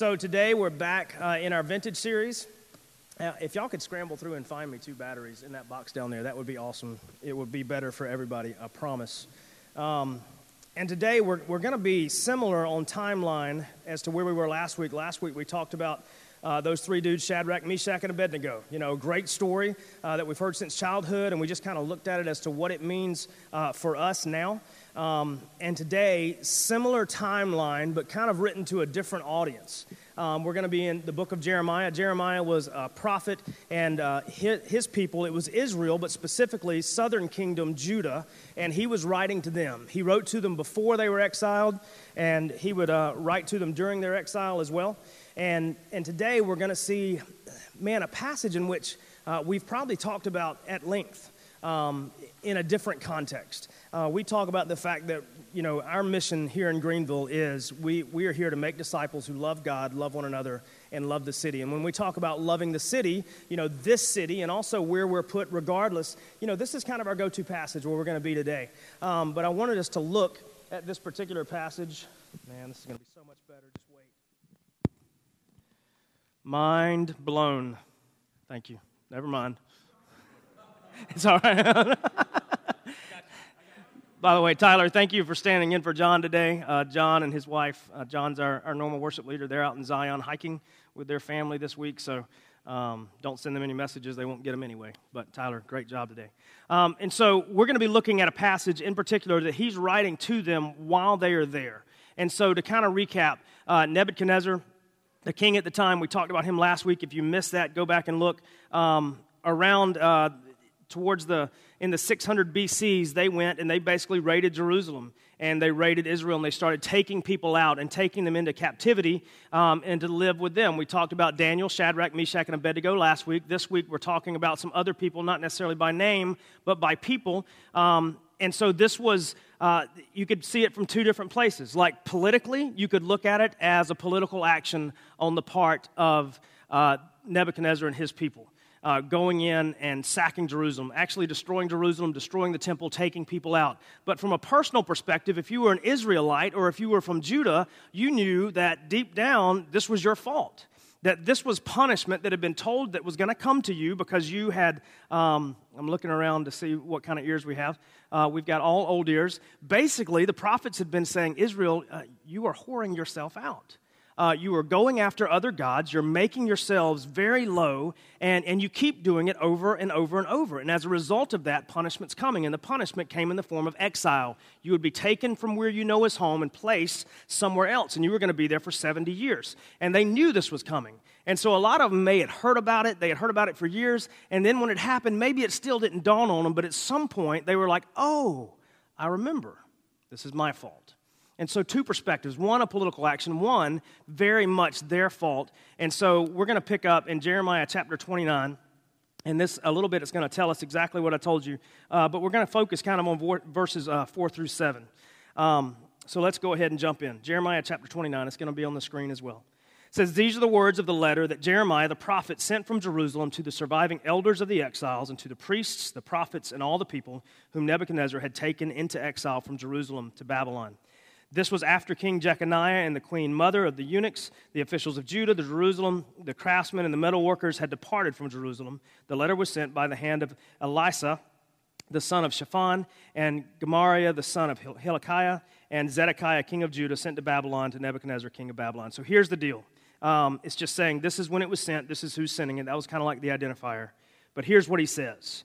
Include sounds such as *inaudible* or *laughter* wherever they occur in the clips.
So today we're back uh, in our vintage series. Uh, if y'all could scramble through and find me two batteries in that box down there, that would be awesome. It would be better for everybody, I promise. Um, and today we're, we're going to be similar on timeline as to where we were last week. Last week we talked about uh, those three dudes, Shadrach, Meshach, and Abednego. You know, great story uh, that we've heard since childhood, and we just kind of looked at it as to what it means uh, for us now. Um, and today, similar timeline, but kind of written to a different audience. Um, we're going to be in the book of Jeremiah. Jeremiah was a prophet, and uh, his, his, people, it was Israel, but specifically southern kingdom, Judah, and he was writing to them. He wrote to them before they were exiled, and he would uh, write to them during their exile as well. And, and today we're going to see, man, a passage in which uh, we've probably talked about at length um, in a different context. Uh, we talk about the fact that you know our mission here in Greenville is we, we are here to make disciples who love God, love one another, and love the city. And when we talk about loving the city, you know this city and also where we're put, regardless, you know this is kind of our go-to passage where we're going to be today. Um, but I wanted us to look at this particular passage. Man, this is going to be so much better. Just wait. Mind blown. Thank you. Never mind. *laughs* It's all right. *laughs* By the way, Tyler, thank you for standing in for John today. Uh, John and his wife, uh, John's our, our normal worship leader. They're out in Zion hiking with their family this week, so um, don't send them any messages. They won't get them anyway. But Tyler, great job today. Um, and so we're going to be looking at a passage in particular that he's writing to them while they are there. And so to kind of recap, uh, Nebuchadnezzar, the king at the time, we talked about him last week. If you missed that, go back and look. Um, around uh, towards the in the 600 BCs, they went and they basically raided Jerusalem and they raided Israel and they started taking people out and taking them into captivity um, and to live with them. We talked about Daniel, Shadrach, Meshach, and Abednego last week. This week we're talking about some other people, not necessarily by name, but by people. Um, and so this was, uh, you could see it from two different places. Like politically, you could look at it as a political action on the part of uh, Nebuchadnezzar and his people uh, going in and sacking Jerusalem, actually destroying Jerusalem, destroying the temple, taking people out. But from a personal perspective, if you were an Israelite or if you were from Judah, you knew that deep down this was your fault. That this was punishment that had been told that was going to come to you because you had. Um, I'm looking around to see what kind of ears we have. Uh, we've got all old ears. Basically, the prophets had been saying, Israel, uh, you are whoring yourself out uh, you are going after other gods, you're making yourselves very low, and, and you keep doing it over and over and over. And as a result of that, punishment's coming. And the punishment came in the form of exile. You would be taken from where you know is home and placed somewhere else, and you were going to be there for 70 years. And they knew this was coming. And so a lot of them may had heard about it, they had heard about it for years, and then when it happened, maybe it still didn't dawn on them, but at some point they were like, oh, I remember. This is my fault. And so, two perspectives one, a political action, one, very much their fault. And so, we're going to pick up in Jeremiah chapter 29. And this, a little bit, it's going to tell us exactly what I told you. Uh, but we're going to focus kind of on verses uh, 4 through 7. Um, so, let's go ahead and jump in. Jeremiah chapter 29, it's going to be on the screen as well. It says, These are the words of the letter that Jeremiah the prophet sent from Jerusalem to the surviving elders of the exiles and to the priests, the prophets, and all the people whom Nebuchadnezzar had taken into exile from Jerusalem to Babylon. This was after King Jeconiah and the queen mother of the eunuchs, the officials of Judah, the Jerusalem, the craftsmen, and the metal workers had departed from Jerusalem. The letter was sent by the hand of Elasah, the son of Shaphan, and Gemariah, the son of Hilkiah, and Zedekiah, king of Judah, sent to Babylon to Nebuchadnezzar, king of Babylon. So here's the deal. Um, it's just saying this is when it was sent, this is who's sending it. That was kind of like the identifier. But here's what he says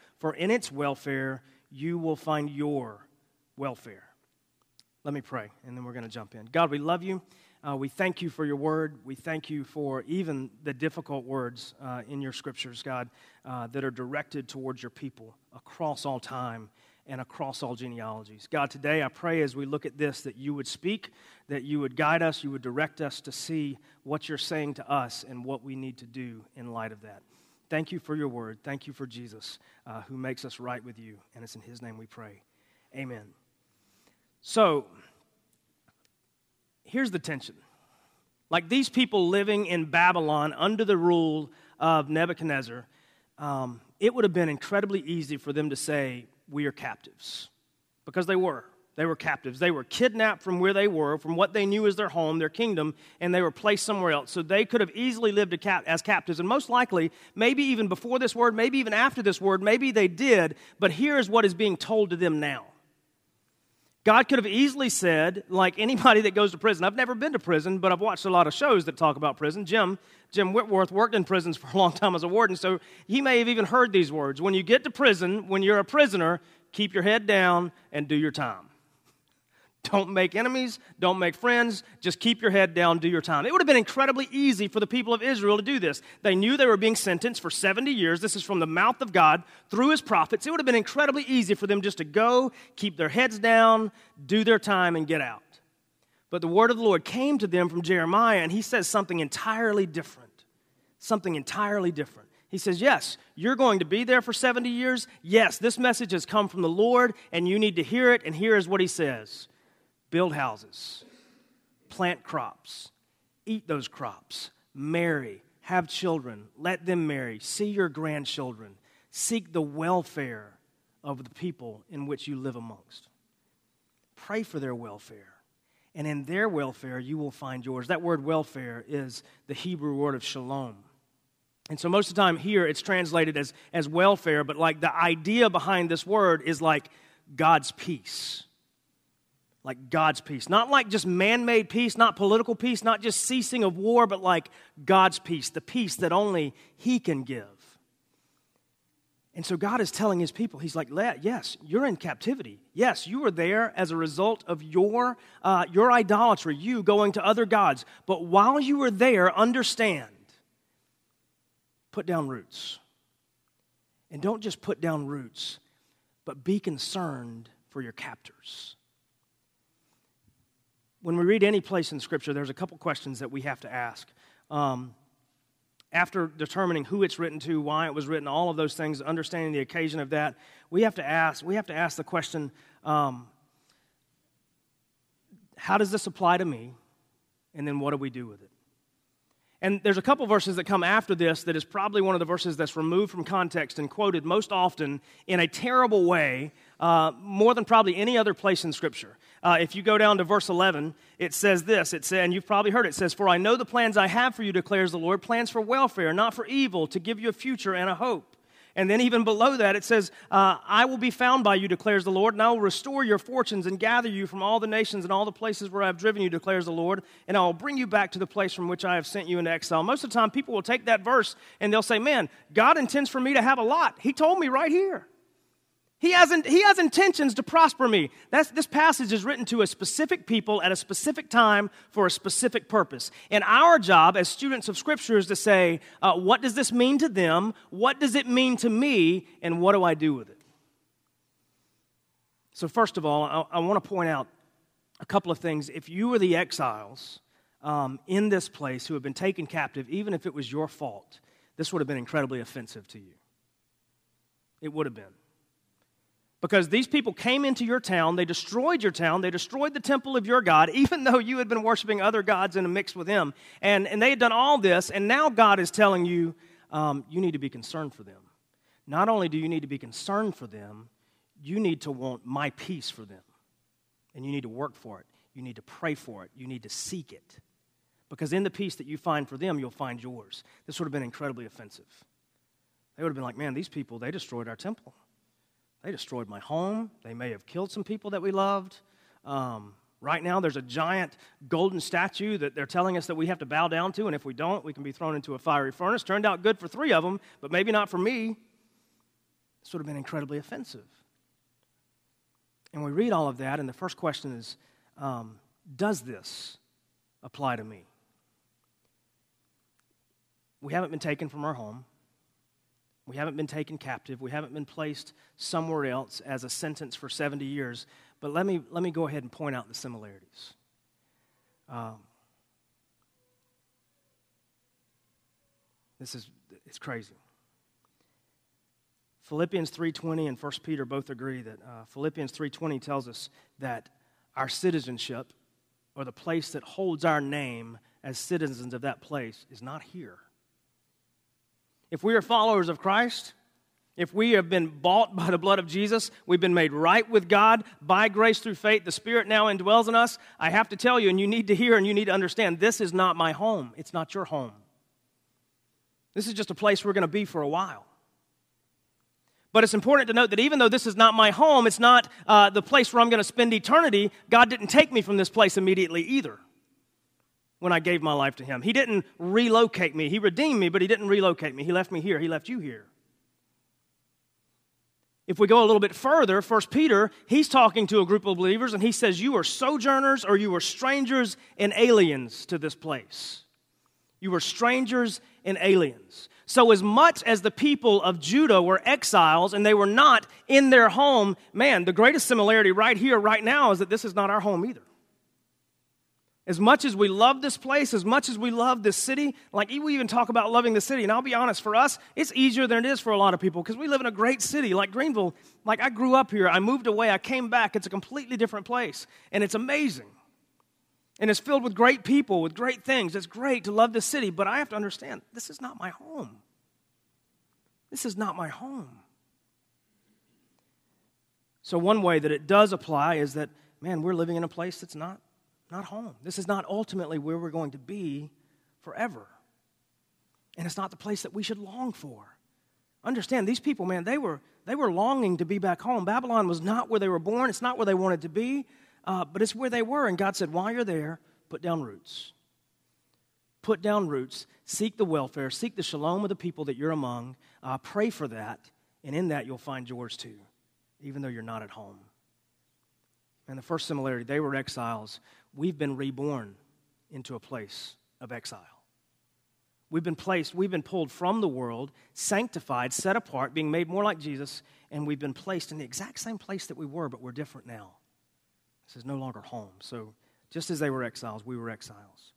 for in its welfare you will find your welfare. Let me pray, and then we're going to jump in. God, we love you. Uh, we thank you for your word. We thank you for even the difficult words uh, in your scriptures, God, uh, that are directed towards your people across all time. and across all genealogies. God, today I pray as we look at this that you would speak, that you would guide us, you would direct us to see what you're saying to us and what we need to do in light of that. Thank you for your word. Thank you for Jesus, uh, who makes us right with you. And it's in his name we pray. Amen. So, here's the tension. Like these people living in Babylon under the rule of Nebuchadnezzar, um, it would have been incredibly easy for them to say, We are captives. Because they were. They were captives. They were kidnapped from where they were, from what they knew as their home, their kingdom, and they were placed somewhere else. So they could have easily lived as captives. And most likely, maybe even before this word, maybe even after this word, maybe they did. But here's what is being told to them now. God could have easily said, like anybody that goes to prison, I've never been to prison, but I've watched a lot of shows that talk about prison. Jim, Jim Whitworth worked in prisons for a long time as a warden, so he may have even heard these words. When you get to prison, when you're a prisoner, keep your head down and do your time. Don't make enemies, don't make friends, just keep your head down, do your time. It would have been incredibly easy for the people of Israel to do this. They knew they were being sentenced for 70 years. This is from the mouth of God through his prophets. It would have been incredibly easy for them just to go, keep their heads down, do their time, and get out. But the word of the Lord came to them from Jeremiah, and he says something entirely different. Something entirely different. He says, Yes, you're going to be there for 70 years. Yes, this message has come from the Lord, and you need to hear it. And here is what he says build houses, plant crops, eat those crops, marry, have children, let them marry, see your grandchildren, seek the welfare of the people in which you live amongst. Pray for their welfare. And in their welfare, you will find yours. That word welfare is the Hebrew word of shalom. And so, most of the time here, it's translated as, as welfare, but like the idea behind this word is like God's peace like God's peace. Not like just man made peace, not political peace, not just ceasing of war, but like God's peace, the peace that only He can give. And so God is telling His people, He's like, yes, you're in captivity. Yes, you are there as a result of your, uh, your idolatry, you going to other gods. But while you are there, understand, put down roots. And don't just put down roots, but be concerned for your captors when we read any place in Scripture, there's a couple questions that we have to ask. Um, after determining who it's written to, why it was written, all of those things, understanding the occasion of that, we have to ask. We have to ask the question: um, How does this apply to me? And then what do we do with it? And there's a couple verses that come after this that is probably one of the verses that's removed from context and quoted most often in a terrible way, uh, more than probably any other place in Scripture. Uh, if you go down to verse 11, it says this. It says, and you've probably heard it, it says, For I know the plans I have for you, declares the Lord, plans for welfare, not for evil, to give you a future and a hope. And then, even below that, it says, uh, I will be found by you, declares the Lord, and I will restore your fortunes and gather you from all the nations and all the places where I have driven you, declares the Lord, and I will bring you back to the place from which I have sent you into exile. Most of the time, people will take that verse and they'll say, Man, God intends for me to have a lot. He told me right here. He has, he has intentions to prosper me. That's, this passage is written to a specific people at a specific time for a specific purpose. And our job as students of Scripture is to say, uh, what does this mean to them? What does it mean to me? And what do I do with it? So, first of all, I, I want to point out a couple of things. If you were the exiles um, in this place who have been taken captive, even if it was your fault, this would have been incredibly offensive to you. It would have been because these people came into your town, they destroyed your town, they destroyed the temple of your God, *laughs* even though you had been worshiping other gods in a mix with them. And, and they had done all this, and now God is telling you, um, you need to be concerned for them. Not only do you need to be concerned for them, you need to want my peace for them. And you need to work for it. You need to pray for it. You need to seek it. Because in the peace that you find for them, you'll find yours. This would have been incredibly offensive. They would have been like, man, these people, they destroyed our temple. They destroyed my home. They may have killed some people that we loved. Um, right now, there's a giant golden statue that they're telling us that we have to bow down to, and if we don't, we can be thrown into a fiery furnace. Turned out good for three of them, but maybe not for me. This would have been incredibly offensive. And we read all of that, and the first question is um, Does this apply to me? We haven't been taken from our home. We haven't been taken captive. We haven't been placed somewhere else as a sentence for 70 years. But let me, let me go ahead and point out the similarities. Um, this is it's crazy. Philippians 3:20 and 1 Peter both agree that uh, Philippians 3:20 tells us that our citizenship or the place that holds our name as citizens of that place is not here. If we are followers of Christ, if we have been bought by the blood of Jesus, we've been made right with God by grace through faith, the Spirit now indwells in us. I have to tell you, and you need to hear and you need to understand this is not my home. It's not your home. This is just a place we're going to be for a while. But it's important to note that even though this is not my home, it's not uh, the place where I'm going to spend eternity, God didn't take me from this place immediately either when I gave my life to Him. He didn't relocate me. He redeemed me, but He didn't relocate me. He left me here, He left you here. If we go a little bit further, First Peter, he's talking to a group of believers and he says, You are sojourners or you are strangers and aliens to this place. You are strangers and aliens. So, as much as the people of Judah were exiles and they were not in their home, man, the greatest similarity right here, right now, is that this is not our home either. As much as we love this place, as much as we love this city, like we even talk about loving the city, and I'll be honest, for us, it's easier than it is for a lot of people because we live in a great city like Greenville. Like I grew up here, I moved away, I came back. It's a completely different place, and it's amazing. And it's filled with great people, with great things. It's great to love the city, but I have to understand this is not my home. This is not my home. So, one way that it does apply is that, man, we're living in a place that's not, not home. This is not ultimately where we're going to be forever. And it's not the place that we should long for. Understand, these people, man, they were, they were longing to be back home. Babylon was not where they were born, it's not where they wanted to be uh, but it's where they were. And God said, while you're there, put down roots. Put down roots. Seek the welfare. Seek the shalom of the people that you're among. Uh, pray for that. And in that, you'll find yours too, even though you're not at home. And the first similarity, they were exiles. We've been reborn into a place of exile. We've been placed, we've been pulled from the world, sanctified, set apart, being made more like Jesus, and we've been placed in the exact same place that we were, but we're different now. This is no longer home. So just as they were exiles, we were exiles,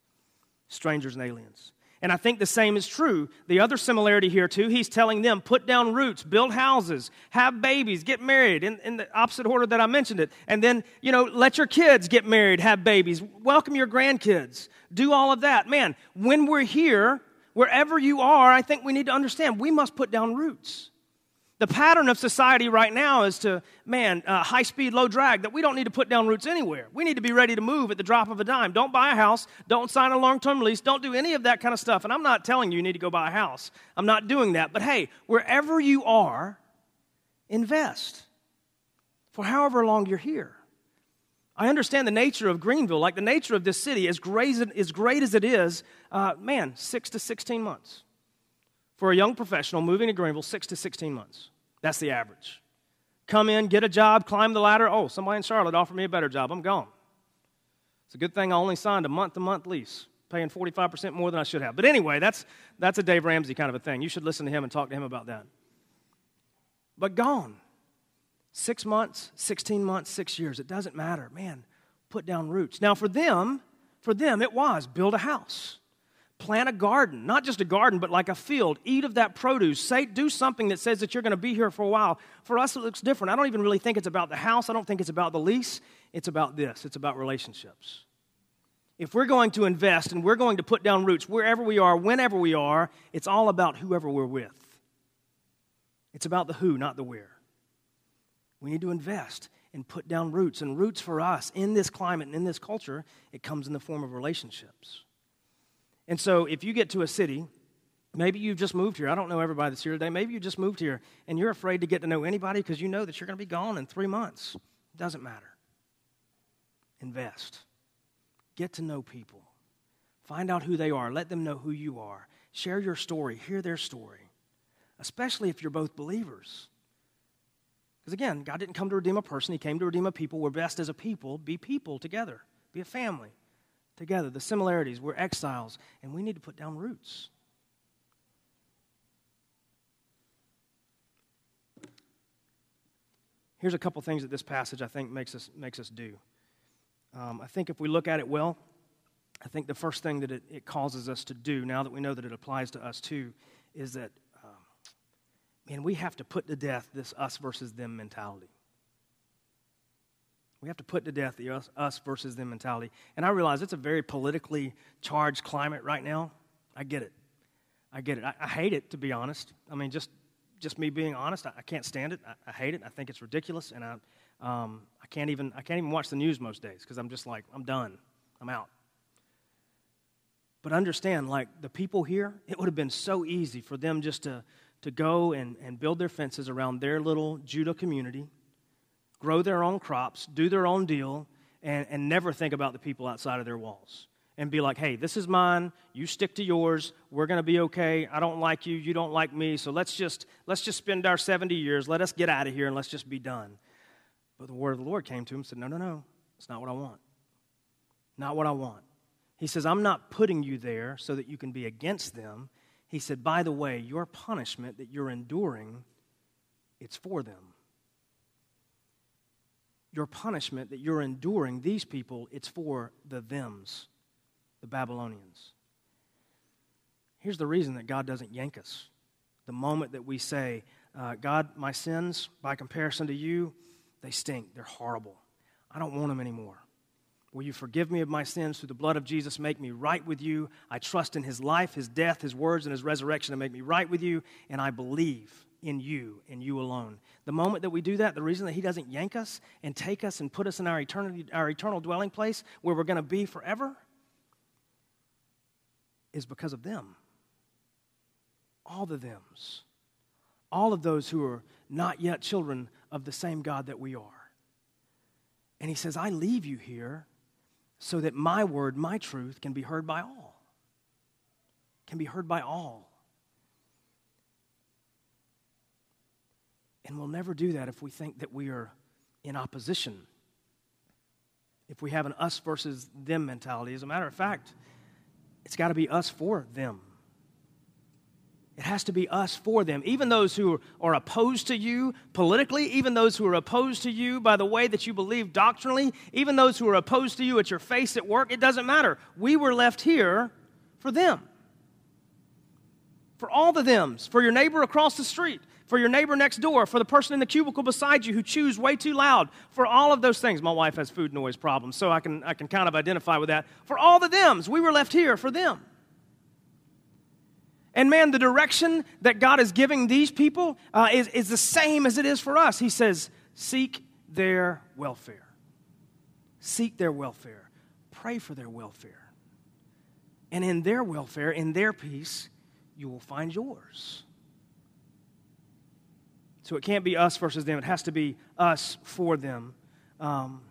strangers and aliens. And I think the same is true. The other similarity here, too, he's telling them put down roots, build houses, have babies, get married in, in, the opposite order that I mentioned it. And then, you know, let your kids get married, have babies, welcome your grandkids, do all of that. Man, when we're here, wherever you are, I think we need to understand we must put down roots. The pattern of society right now is to, man, uh, high speed, low drag, that we don't need to put down roots anywhere. We need to be ready to move at the drop of a dime. Don't buy a house. Don't sign a long term lease. Don't do any of that kind of stuff. And I'm not telling you you need to go buy a house. I'm not doing that. But hey, wherever you are, invest for however long you're here. I understand the nature of Greenville, like the nature of this city, as great as, it is, uh, man, six to 16 months for a young professional moving to Greenville, six to 16 months. That's the average. Come in, get a job, climb the ladder. Oh, somebody in Charlotte offered me a better job. I'm gone. It's a good thing I only signed a month to month lease, paying 45% more than I should have. But anyway, that's, that's a Dave Ramsey kind of a thing. You should listen to him and talk to him about that. But gone. Six months, 16 months, six years. It doesn't matter. Man, put down roots. Now, for them, for them, it was build a house. Plant a garden, not just a garden, but like a field. Eat of that produce. Say, do something that says that you're going to be here for a while. For us, it looks different. I don't even really think it's about the house. I don't think it's about the lease. It's about this. It's about relationships. If we're going to invest and we're going to put down roots wherever we are, whenever we are, it's all about whoever we're with. It's about the who, not the where. We need to invest and put down roots. And roots for us in this climate and in this culture, it comes in the form of relationships. And so if you get to a city, maybe you've just moved here. I don't know everybody that's here today. Maybe you just moved here and you're afraid to get to know anybody because you know that you're going to be gone in three months. Doesn't matter. Invest. Get to know people. Find out who they are. Let them know who you are. Share your story. Hear their story, especially if you're both believers. Because again, God didn't come to redeem a person, He came to redeem a people. We're best as a people. Be people together, be a family together, the similarities. We're exiles, and we need to put down roots. Here's a couple things that this passage, I think, makes us, makes us do. Um, I think if we look at it well, I think the first thing that it, it, causes us to do, now that we know that it applies to us too, is that, um, man, we have to put to death this us versus them mentality. We have to put to death the us, us versus them mentality. And I realize it's a very politically charged climate right now. I get it. I get it. I, I hate it, to be honest. I mean, just, just me being honest, I, I can't stand it. I, I, hate it. I think it's ridiculous. And I, um, I, can't even, I can't even watch the news most days because I'm just like, I'm done. I'm out. But understand, like the people here, it would have been so easy for them just to, to go and, and build their fences around their little Judah community, grow their own crops, do their own deal, and, and never think about the people outside of their walls. And be like, hey, this is mine. You stick to yours. We're going to be okay. I don't like you. You don't like me. So let's just, let's just spend our 70 years. Let us get out of here and let's just be done. But the word of the Lord came to him and said, no, no, no. It's not what I want. Not what I want. He says, I'm not putting you there so that you can be against them. He said, by the way, your punishment that you're enduring, it's for them. Your punishment that you're enduring, these people, it's for the thems, the Babylonians. Here's the reason that God doesn't yank us. The moment that we say, uh, God, my sins, by comparison to you, they stink. They're horrible. I don't want them anymore. Will you forgive me of my sins through the blood of Jesus? Make me right with you. I trust in his life, his death, his words, and his resurrection to make me right with you, and I believe in you and you alone. The moment that we do that, the reason that he doesn't yank us and take us and put us in our, eternity, our eternal dwelling place where we're going to be forever is because of them. All the thems. All of those who are not yet children of the same God that we are. And he says, I leave you here so that my word, my truth, can be heard by all. Can be heard by all. And we'll never do that if we think that we are in opposition. If we have an us versus them mentality. As a matter of fact, it's got to be us for them. It has to be us for them. Even those who are opposed to you politically, even those who are opposed to you by the way that you believe doctrinally, even those who are opposed to you at your face at work, it doesn't matter. We were left here for them. For all the thems, for your neighbor across the street, for your neighbor next door, for the person in the cubicle beside you who chews way too loud, for all of those things. My wife has food noise problems, so I can, I can kind of identify with that. For all the thems, we were left here for them. And man, the direction that God is giving these people uh, is, is the same as it is for us. He says, Seek their welfare. Seek their welfare. Pray for their welfare. And in their welfare, in their peace, you will find yours. So it can't be us versus them, it has to be us for them. Um,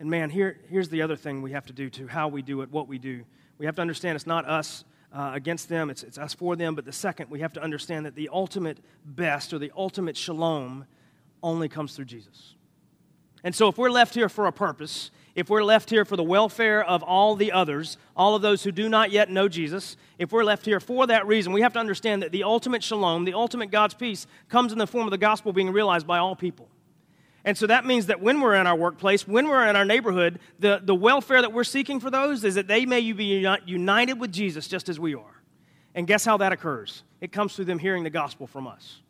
and man, here, here's the other thing we have to do to how we do it, what we do. We have to understand it's not us uh, against them, it's, it's us for them. But the second, we have to understand that the ultimate best or the ultimate shalom only comes through Jesus. And so, if we're left here for a purpose, if we're left here for the welfare of all the others, all of those who do not yet know Jesus, if we're left here for that reason, we have to understand that the ultimate shalom, the ultimate God's peace, comes in the form of the gospel being realized by all people. And so that means that when we're in our workplace, when we're in our neighborhood, the, the welfare that we're seeking for those is that they may be united with Jesus just as we are. And guess how that occurs? It comes through them hearing the gospel from us.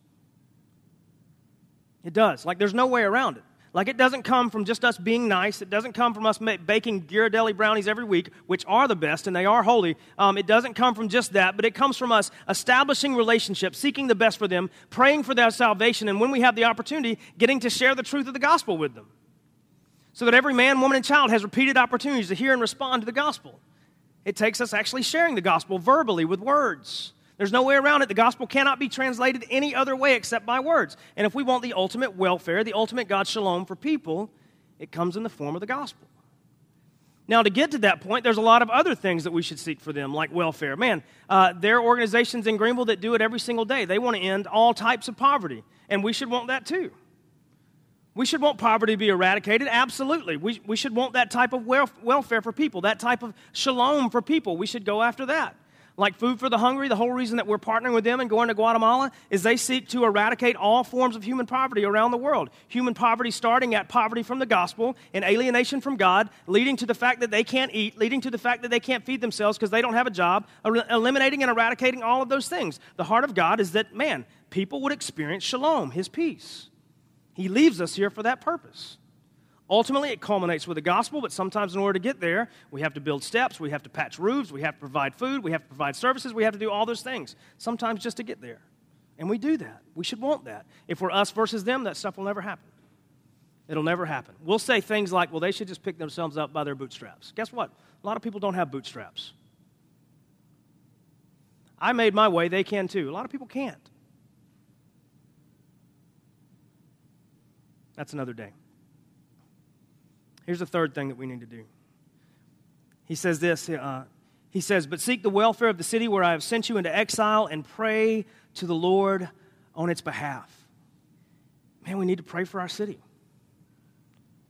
It does. Like there's no way around it. Like it doesn't come from just us being nice. It doesn't come from us baking Ghirardelli brownies every week, which are the best and they are holy. Um, it doesn't come from just that, but it comes from us establishing relationships, seeking the best for them, praying for their salvation, and when we have the opportunity, getting to share the truth of the gospel with them. So that every man, woman, and child has repeated opportunities to hear and respond to the gospel. It takes us actually sharing the gospel verbally with words. There's no way around it. The gospel cannot be translated any other way except by words. And if we want the ultimate welfare, the ultimate God shalom for people, it comes in the form of the gospel. Now, to get to that point, there's a lot of other things that we should seek for them, like welfare. Man, uh, there are organizations in Greenville that do it every single day. They want to end all types of poverty, and we should want that too. We should want poverty to be eradicated, absolutely. We, we should want that type of welfare for people, that type of shalom for people. We should go after that. Like Food for the Hungry, the whole reason that we're partnering with them and going to Guatemala is they seek to eradicate all forms of human poverty around the world. Human poverty starting at poverty from the gospel and alienation from God, leading to the fact that they can't eat, leading to the fact that they can't feed themselves because they don't have a job, eliminating and eradicating all of those things. The heart of God is that, man, people would experience shalom, his peace. He leaves us here for that purpose. Ultimately, it culminates with the gospel, but sometimes in order to get there, we have to build steps, we have to patch roofs, we have to provide food, we have to provide services, we have to do all those things, sometimes just to get there. And we do that. We should want that. If we're us versus them, that stuff will never happen. It'll never happen. We'll say things like, well, they should just pick themselves up by their bootstraps. Guess what? A lot of people don't have bootstraps. I made my way, they can too. A lot of people can't. That's another day. Here's the third thing that we need to do. He says this uh, He says, But seek the welfare of the city where I have sent you into exile and pray to the Lord on its behalf. Man, we need to pray for our city.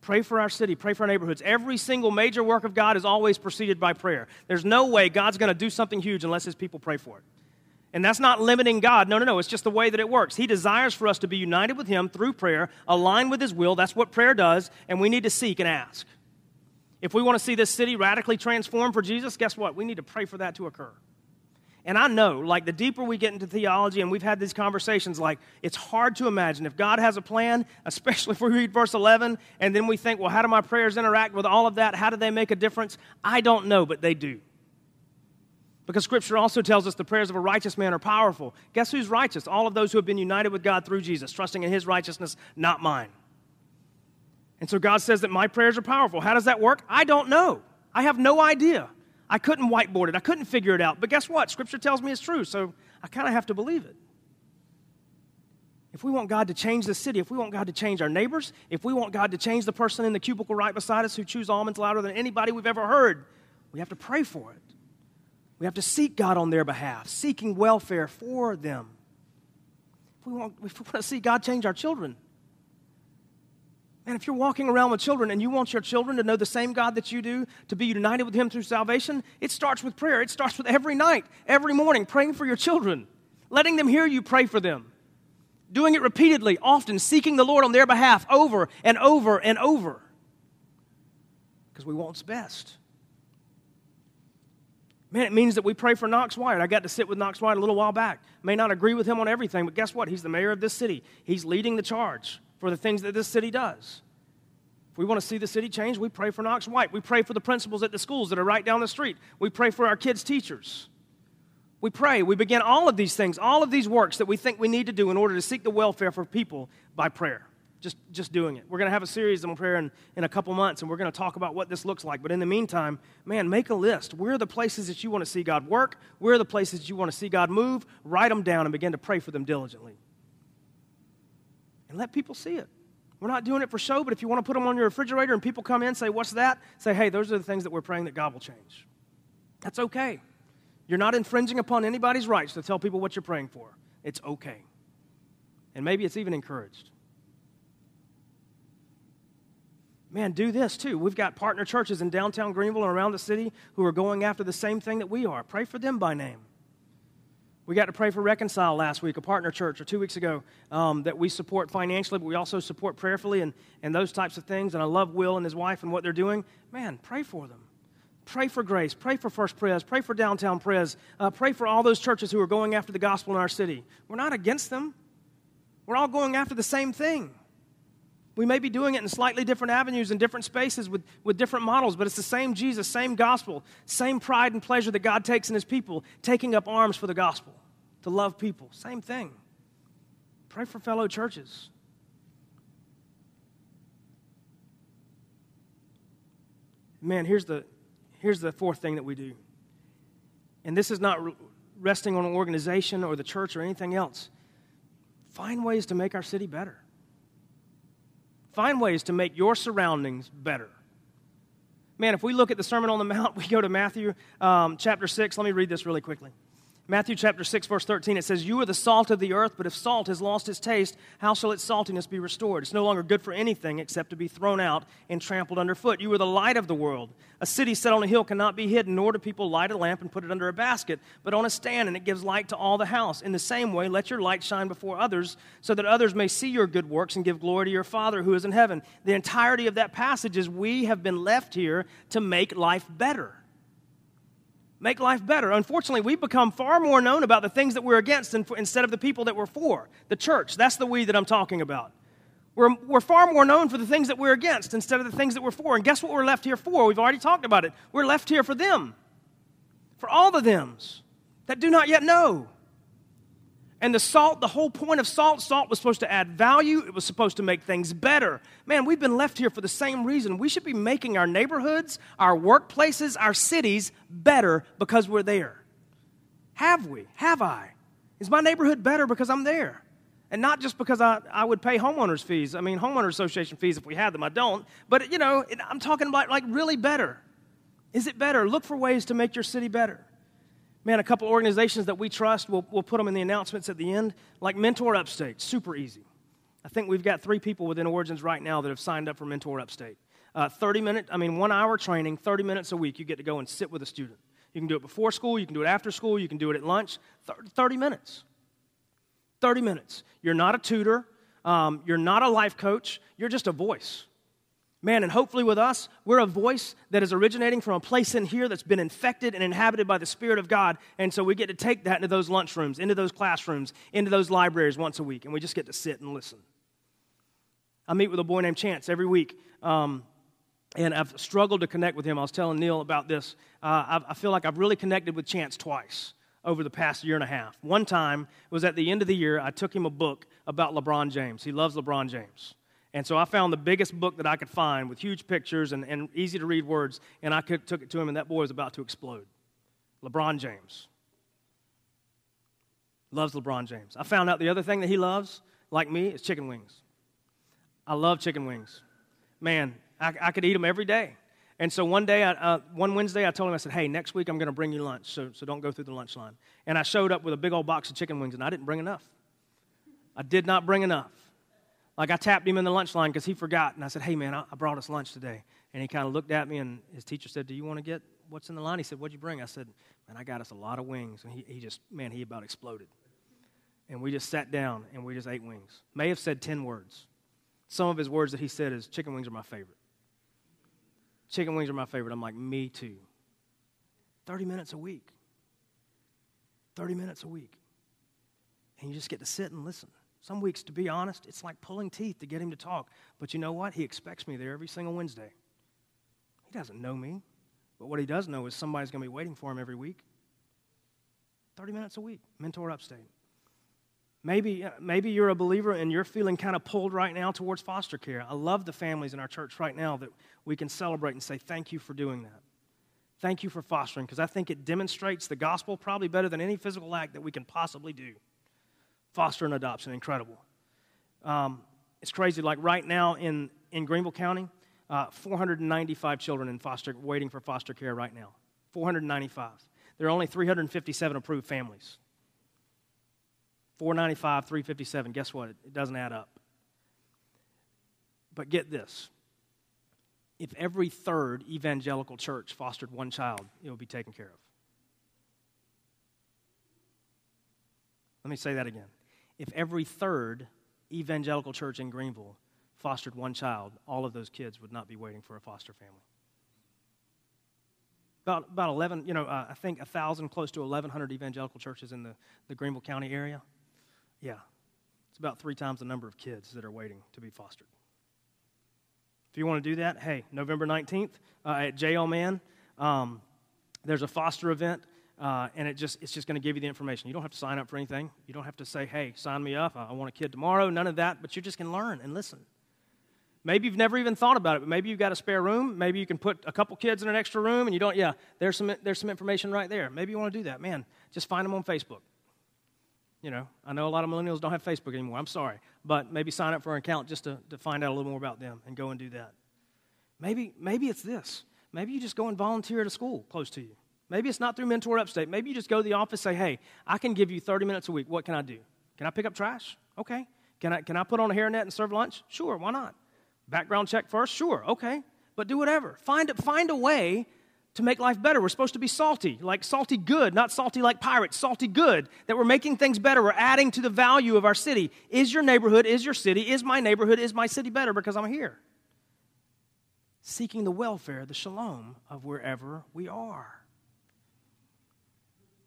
Pray for our city, pray for our neighborhoods. Every single major work of God is always preceded by prayer. There's no way God's going to do something huge unless his people pray for it. And that's not limiting God. No, no, no. It's just the way that it works. He desires for us to be united with Him through prayer, aligned with His will. That's what prayer does. And we need to seek and ask. If we want to see this city radically transformed for Jesus, guess what? We need to pray for that to occur. And I know, like, the deeper we get into theology, and we've had these conversations, like, it's hard to imagine if God has a plan, *laughs* especially if we read verse 11, and then we think, well, how do my prayers interact with all of that? How do they make a difference? I don't know, but they do. Because Scripture also tells us the prayers of a righteous man are powerful. Guess who's righteous? All of those who have been united with God through Jesus, trusting in His righteousness, not mine. And so God says that my prayers are powerful. How does that work? I don't know. I have no idea. I couldn't whiteboard it, I couldn't figure it out. But guess what? Scripture tells me it's true, so I kind of have to believe it. If we want God to change the city, if we want God to change our neighbors, if we want God to change the person in the cubicle right beside us who chews almonds louder than anybody we've ever heard, we have to pray for it. We have to seek God on their behalf, seeking welfare for them. If we want, if we want to see God change our children, and if you're walking around with children and you want your children to know the same God that you do, to be united with Him through salvation, it starts with prayer. It starts with every night, every morning, praying for your children, letting them hear you pray for them, doing it repeatedly, often, seeking the Lord on their behalf over and over and over. Because we want what's best. Man, it means that we pray for Knox White. I got to sit with Knox White a little while back. May not agree with him on everything, but guess what? He's the mayor of this city. He's leading the charge for the things that this city does. If we want to see the city change, we pray for Knox White. We pray for the principals at the schools that are right down the street. We pray for our kids' teachers. We pray. We begin all of these things, all of these works that we think we need to do in order to seek the welfare for people by prayer just, just doing it. We're going to have a series on prayer in, in a couple months, and we're going to talk about what this looks like. But in the meantime, man, make a list. Where are the places that you want to see God work? Where are the places that you want to see God move? Write them down and begin to pray for them diligently. And let people see it. We're not doing it for show, but if you want to put them on your refrigerator and people come in and say, What's that? Say, Hey, those are the things that we're praying that God will change. That's okay. You're not infringing upon anybody's rights to tell people what you're praying for. It's okay. And maybe it's even encouraged. Man, do this too. We've got partner churches in downtown Greenville and around the city who are going after the same thing that we are. Pray for them by name. We got to pray for Reconcile last week, a partner church, or two weeks ago, um, that we support financially, but we also support prayerfully and, and those types of things. And I love Will and his wife and what they're doing. Man, pray for them. Pray for grace. Pray for First Pres. Pray for Downtown Pres. Uh, pray for all those churches who are going after the gospel in our city. We're not against them, we're all going after the same thing. We may be doing it in slightly different avenues and different spaces with, with different models, but it's the same Jesus, same gospel, same pride and pleasure that God takes in his people, taking up arms for the gospel, to love people. Same thing. Pray for fellow churches. Man, here's the, here's the fourth thing that we do. And this is not resting on an organization or the church or anything else. Find ways to make our city better. Find ways to make your surroundings better. Man, if we look at the Sermon on the Mount, *laughs* we go to Matthew um, chapter 6. Let me read this really quickly. Matthew chapter 6, verse 13, it says, You are the salt of the earth, but if salt has lost its taste, how shall its saltiness be restored? It's no longer good for anything except to be thrown out and trampled underfoot. You are the light of the world. A city set on a hill cannot be hidden, nor do people light a lamp and put it under a basket, but on a stand, and it gives light to all the house. In the same way, let your light shine before others, so that others may see your good works and give glory to your Father who is in heaven. The entirety of that passage is we have been left here to make life better make life better. Unfortunately, we've become far more known about the things that we're against instead of the people that we're for. The church, that's the we that I'm talking about. We're, we're far more known for the things that we're against instead of the things that we're for. And guess what we're left here for? We've already talked about it. We're left here for them, for all the thems that do not yet know. And the salt, the whole point of salt, salt was supposed to add value. It was supposed to make things better. Man, we've been left here for the same reason. We should be making our neighborhoods, our workplaces, our cities better because we're there. Have we? Have I? Is my neighborhood better because I'm there? And not just because I, I would pay homeowners fees. I mean, homeowner association fees if we had them. I don't. But, you know, I'm talking about like really better. Is it better? Look for ways to make your city better. Man, a couple organizations that we trust, we'll, we'll put them in the announcements at the end, like Mentor Upstate, super easy. I think we've got three people within Origins right now that have signed up for Mentor Upstate. Uh, 30 minute, I mean, one hour training, 30 minutes a week, you get to go and sit with a student. You can do it before school, you can do it after school, you can do it at lunch. 30 minutes. 30 minutes. You're not a tutor, um, you're not a life coach, you're just a voice. Man, and hopefully with us, we're a voice that is originating from a place in here that's been infected and inhabited by the Spirit of God. And so we get to take that into those lunchrooms, into those classrooms, into those libraries once a week, and we just get to sit and listen. I meet with a boy named Chance every week. Um, and I've struggled to connect with him. I was telling Neil about this. Uh, I, I feel like I've really connected with Chance twice over the past year and a half. One time was at the end of the year, I took him a book about LeBron James. He loves LeBron James. And so I found the biggest book that I could find with huge pictures and, and easy to read words, and I could, took it to him, and that boy was about to explode. LeBron James. Loves LeBron James. I found out the other thing that he loves, like me, is chicken wings. I love chicken wings. Man, I, I could eat them every day. And so one day, I, uh, one Wednesday, I told him, I said, hey, next week I'm going to bring you lunch, so, so don't go through the lunch line. And I showed up with a big old box of chicken wings, and I didn't bring enough. I did not bring enough. Like I tapped him in the lunch line because he forgot. And I said, Hey, man, I brought us lunch today. And he kind of looked at me, and his teacher said, Do you want to get what's in the line? He said, What'd you bring? I said, Man, I got us a lot of wings. And he, he just, man, he about exploded. And we just sat down and we just ate wings. May have said 10 words. Some of his words that he said is, Chicken wings are my favorite. Chicken wings are my favorite. I'm like, Me too. 30 minutes a week. 30 minutes a week. And you just get to sit and listen. Some weeks, to be honest, it's like pulling teeth to get him to talk. But you know what? He expects me there every single Wednesday. He doesn't know me. But what he does know is somebody's going to be waiting for him every week. 30 minutes a week, mentor upstate. Maybe, uh, maybe you're a believer and you're feeling kind of pulled right now towards foster care. I love the families in our church right now that we can celebrate and say, Thank you for doing that. Thank you for fostering, because I think it demonstrates the gospel probably better than any physical act that we can possibly do foster and adoption. Incredible. Um, it's crazy. Like right now in, in Greenville County, uh, 495 children in foster, waiting for foster care right now. 495. There are only 357 approved families. 495, 357. Guess what? It doesn't add up. But get this if every third evangelical church fostered one child, it would be taken care of. Let me say that again if every third evangelical church in Greenville fostered one child, all of those kids would not be waiting for a foster family. About, about 11, you know, uh, I think 1,000, close to 1,100 evangelical churches in the, the Greenville County area. Yeah, it's about three times the number of kids that are waiting to be fostered. If you want to do that, hey, November 19th uh, at JL Mann, um, there's a foster event. Uh, and it just, it's just going to give you the information. You don't have to sign up for anything. You don't have to say, hey, sign me up. I want a kid tomorrow. None of that. But you're just going to learn and listen. Maybe you've never even thought about it, but maybe you've got a spare room. Maybe you can put a couple kids in an extra room and you don't, yeah, there's some, there's some information right there. Maybe you want to do that. Man, just find them on Facebook. You know, I know a lot of millennials don't have Facebook anymore. I'm sorry. But maybe sign up for an account just to, to find out a little more about them and go and do that. Maybe, maybe it's this. Maybe you just go and volunteer at a school close to you. Maybe it's not through Mentor Upstate. Maybe you just go to the office say, hey, I can give you 30 minutes a week. What can I do? Can I pick up trash? Okay. Can I, can I put on a hairnet and serve lunch? Sure, why not? Background check first? Sure, okay. But do whatever. Find, find a way to make life better. We're supposed to be salty, like salty good, not salty like pirates, salty good, that we're making things better. We're adding to the value of our city. Is your neighborhood, is your city, is my neighborhood, is my city better because I'm here? Seeking the welfare, the shalom of wherever we are.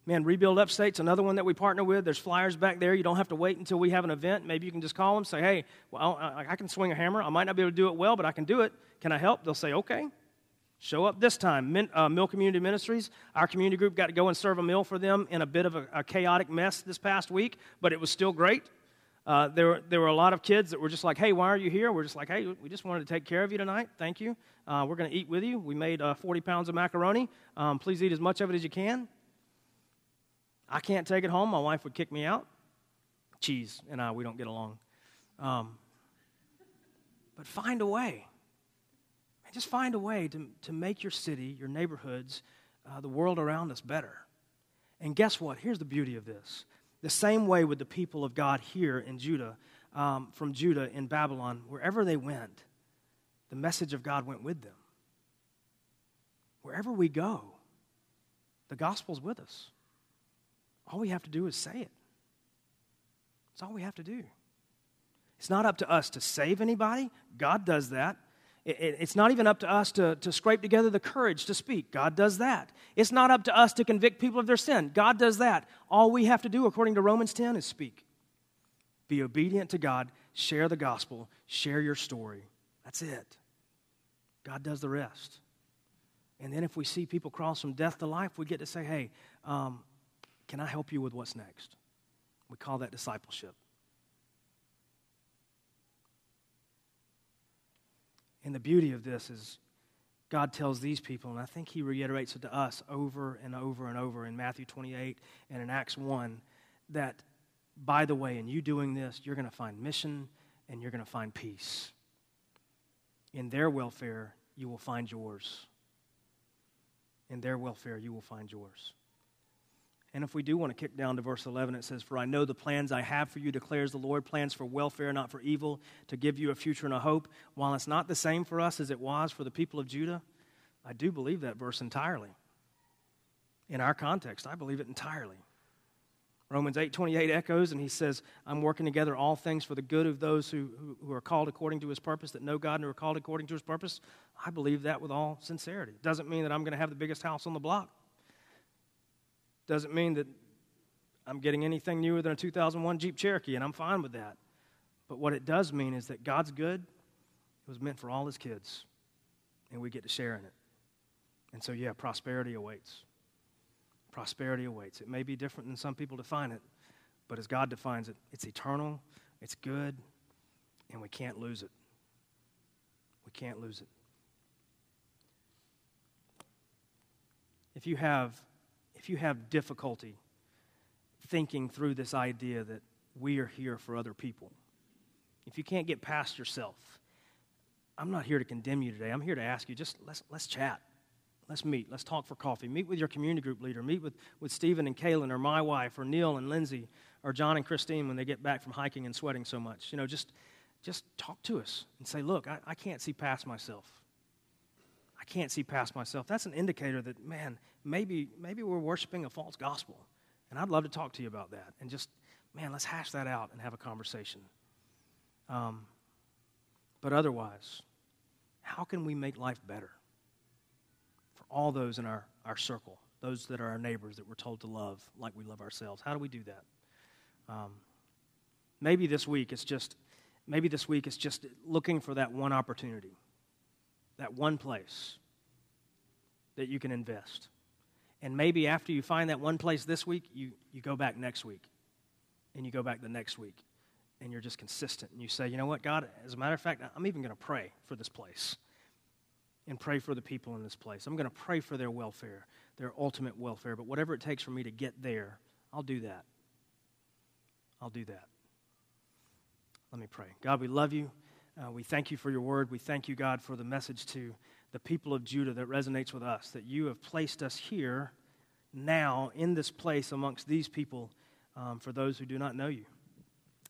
Man, Rebuild Upstate's another one that we partner with. There's flyers back there. You don't have to wait until we have an event. Maybe you can just call them, say, hey, well, I can swing a hammer. I might not be able to do it well, but I can do it. Can I help? They'll say, okay. Show up this time. Min, uh, Mill Community Ministries, our community group got to go and serve a meal for them in a bit of a, a chaotic mess this past week, but it was still great. Uh, there, there were a lot of kids that were just like, hey, why are you here? We're just like, hey, we just wanted to take care of you tonight. Thank you. Uh, we're going to eat with you. We made uh, 40 pounds of macaroni. Um, please eat as much of it as you can. I can't take it home. My wife would kick me out. Cheese and I, we don't get along. Um, but find a way. And just find a way to, to make your city, your neighborhoods, uh, the world around us better. And guess what? Here's the beauty of this. The same way with the people of God here in Judah, um, from Judah in Babylon, wherever they went, the message of God went with them. Wherever we go, the gospel's with us. All we have to do is say it. That's all we have to do. It's not up to us to save anybody. God does that. it's not even up to us to, to scrape together the courage to speak. God does that. It's not up to us to convict people of their sin. God does that. All we have to do, according to Romans 10, is speak. Be obedient to God, share the gospel, share your story. That's it. God does the rest. And then if we see people cross from death to life, we get to say, hey, um, can I help you with what's next? We call that discipleship. And the beauty of this is God tells these people, and I think He reiterates it to us over and over and over in Matthew 28 and in Acts 1 that, by the way, in you doing this, you're going to find mission and you're going to find peace. In their welfare, you will find yours. In their welfare, you will find yours. And if we do want to kick down to verse 11, it says, For I know the plans I have for you, declares the Lord, plans for welfare, not for evil, to give you a future and a hope. While it's not the same for us as it was for the people of Judah, I do believe that verse entirely. In our context, I believe it entirely. Romans 8:28 echoes, and he says, I'm working together all things for the good of those who, who, who, are called according to his purpose, that know God and are called according to his purpose. I believe that with all sincerity. It doesn't mean that I'm going to have the biggest house on the block. Doesn't mean that I'm getting anything newer than a 2001 Jeep Cherokee, and I'm fine with that. But what it does mean is that God's good. It was meant for all his kids, and we get to share in it. And so, yeah, prosperity awaits. Prosperity awaits. It may be different than some people define it, but as God defines it, it's eternal, it's good, and we can't lose it. We can't lose it. If you have if you have difficulty thinking through this idea that we are here for other people, if you can't get past yourself, I'm not here to condemn you today. I'm here to ask you just let's, let's chat. Let's meet. Let's talk for coffee. Meet with your community group leader. Meet with, with Stephen and Kaylin or my wife or Neil and Lindsay or John and Christine when they get back from hiking and sweating so much. You know, just, just talk to us and say, look, I, I can't see past myself. Can't see past myself. That's an indicator that, man, maybe, maybe we're worshiping a false gospel. And I'd love to talk to you about that. And just, man, let's hash that out and have a conversation. Um, but otherwise, how can we make life better for all those in our, our circle, those that are our neighbors that we're told to love like we love ourselves? How do we do that? Um, maybe this week it's just, maybe this week it's just looking for that one opportunity, that one place that you can invest. And maybe after you find that one place this week, you, you go back next week. And you go back the next week. And you're just consistent. And you say, you know what, God, as a matter of fact, I'm even going to pray for this place and pray for the people in this place. I'm going to pray for their welfare, their ultimate welfare. But whatever it takes for me to get there, I'll do that. I'll do that. Let me pray. God, we love you. Uh, we thank you for your word. We thank you, God, for the message to the people of Judah that resonates with us, that you have placed us here now in this place amongst these people um, for those who do not know you,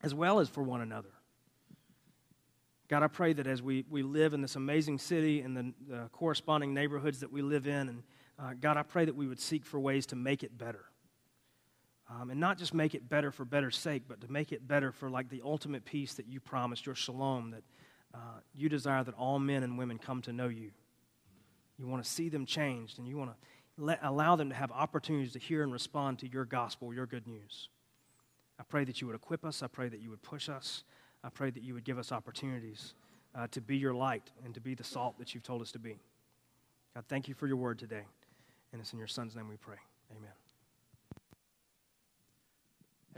as well as for one another. God, I pray that as we, we live in this amazing city and the, corresponding neighborhoods that we live in, and uh, God, I pray that we would seek for ways to make it better. Um, and not just make it better for better's sake, but to make it better for like the ultimate peace that you promised, your shalom, that uh, you desire that all men and women come to know you. You want to see them changed, and you want to let, allow them to have opportunities to hear and respond to your gospel, your good news. I pray that you would equip us. I pray that you would push us. I pray that you would give us opportunities uh, to be your light and to be the salt that you've told us to be. God, thank you for your word today. And it's in your son's name we pray.